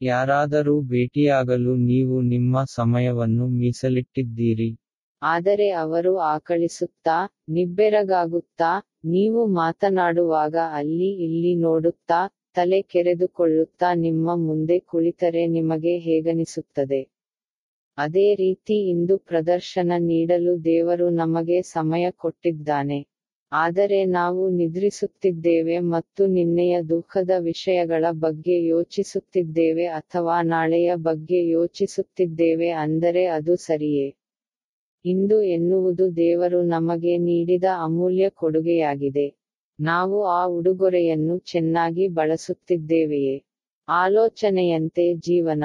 ಯಾರಾದರೂ ಭೇಟಿಯಾಗಲು ನೀವು ನಿಮ್ಮ ಸಮಯವನ್ನು ಮೀಸಲಿಟ್ಟಿದ್ದೀರಿ. ಆದರೆ ಅವರು ಆಕಳಿಸುತ್ತಾ, ನಿಬ್ಬೆರಗಾಗುತ್ತಾ, ನೀವು ಮಾತನಾಡುವಾಗ ಅಲ್ಲಿ ಇಲ್ಲಿ ನೋಡುತ್ತಾ, ತಲೆ ಕೆರೆದುಕೊಳ್ಳುತ್ತಾ ನಿಮ್ಮ ಮುಂದೆ ಕುಳಿತರೆ ನಿಮಗೆ ಹೇಗನಿಸುತ್ತದೆ. ಅದೇ ರೀತಿ ಇಂದು ಪ್ರದರ್ಶನ ನೀಡಲು ದೇವರು ನಮಗೆ ಸಮಯ ಕೊಟ್ಟಿದ್ದಾನೆ. ಆದರೆ ನಾವು ನಿದ್ರಿಸುತ್ತಿದ್ದೇವೆ ಮತ್ತು ನಿನ್ನೆಯ ದುಃಖದ ವಿಷಯಗಳ ಬಗ್ಗೆ ಯೋಚಿಸುತ್ತಿದ್ದೇವೆ ಅಥವಾ ನಾಳೆಯ ಬಗ್ಗೆ ಯೋಚಿಸುತ್ತಿದ್ದೇವೆ ಅಂದರೆ ಅದು ಸರಿಯೇ. ಇಂದು ಎನ್ನುವುದು ದೇವರು ನಮಗೆ ನೀಡಿದ ಅಮೂಲ್ಯ ಕೊಡುಗೆಯಾಗಿದೆ. ನಾವು ಆ ಉಡುಗೊರೆಯನ್ನು ಚೆನ್ನಾಗಿ ಬಳಸುತ್ತಿದ್ದೇವೆಯೇ. ಆಲೋಚನೆಯಂತೆ ಜೀವನ.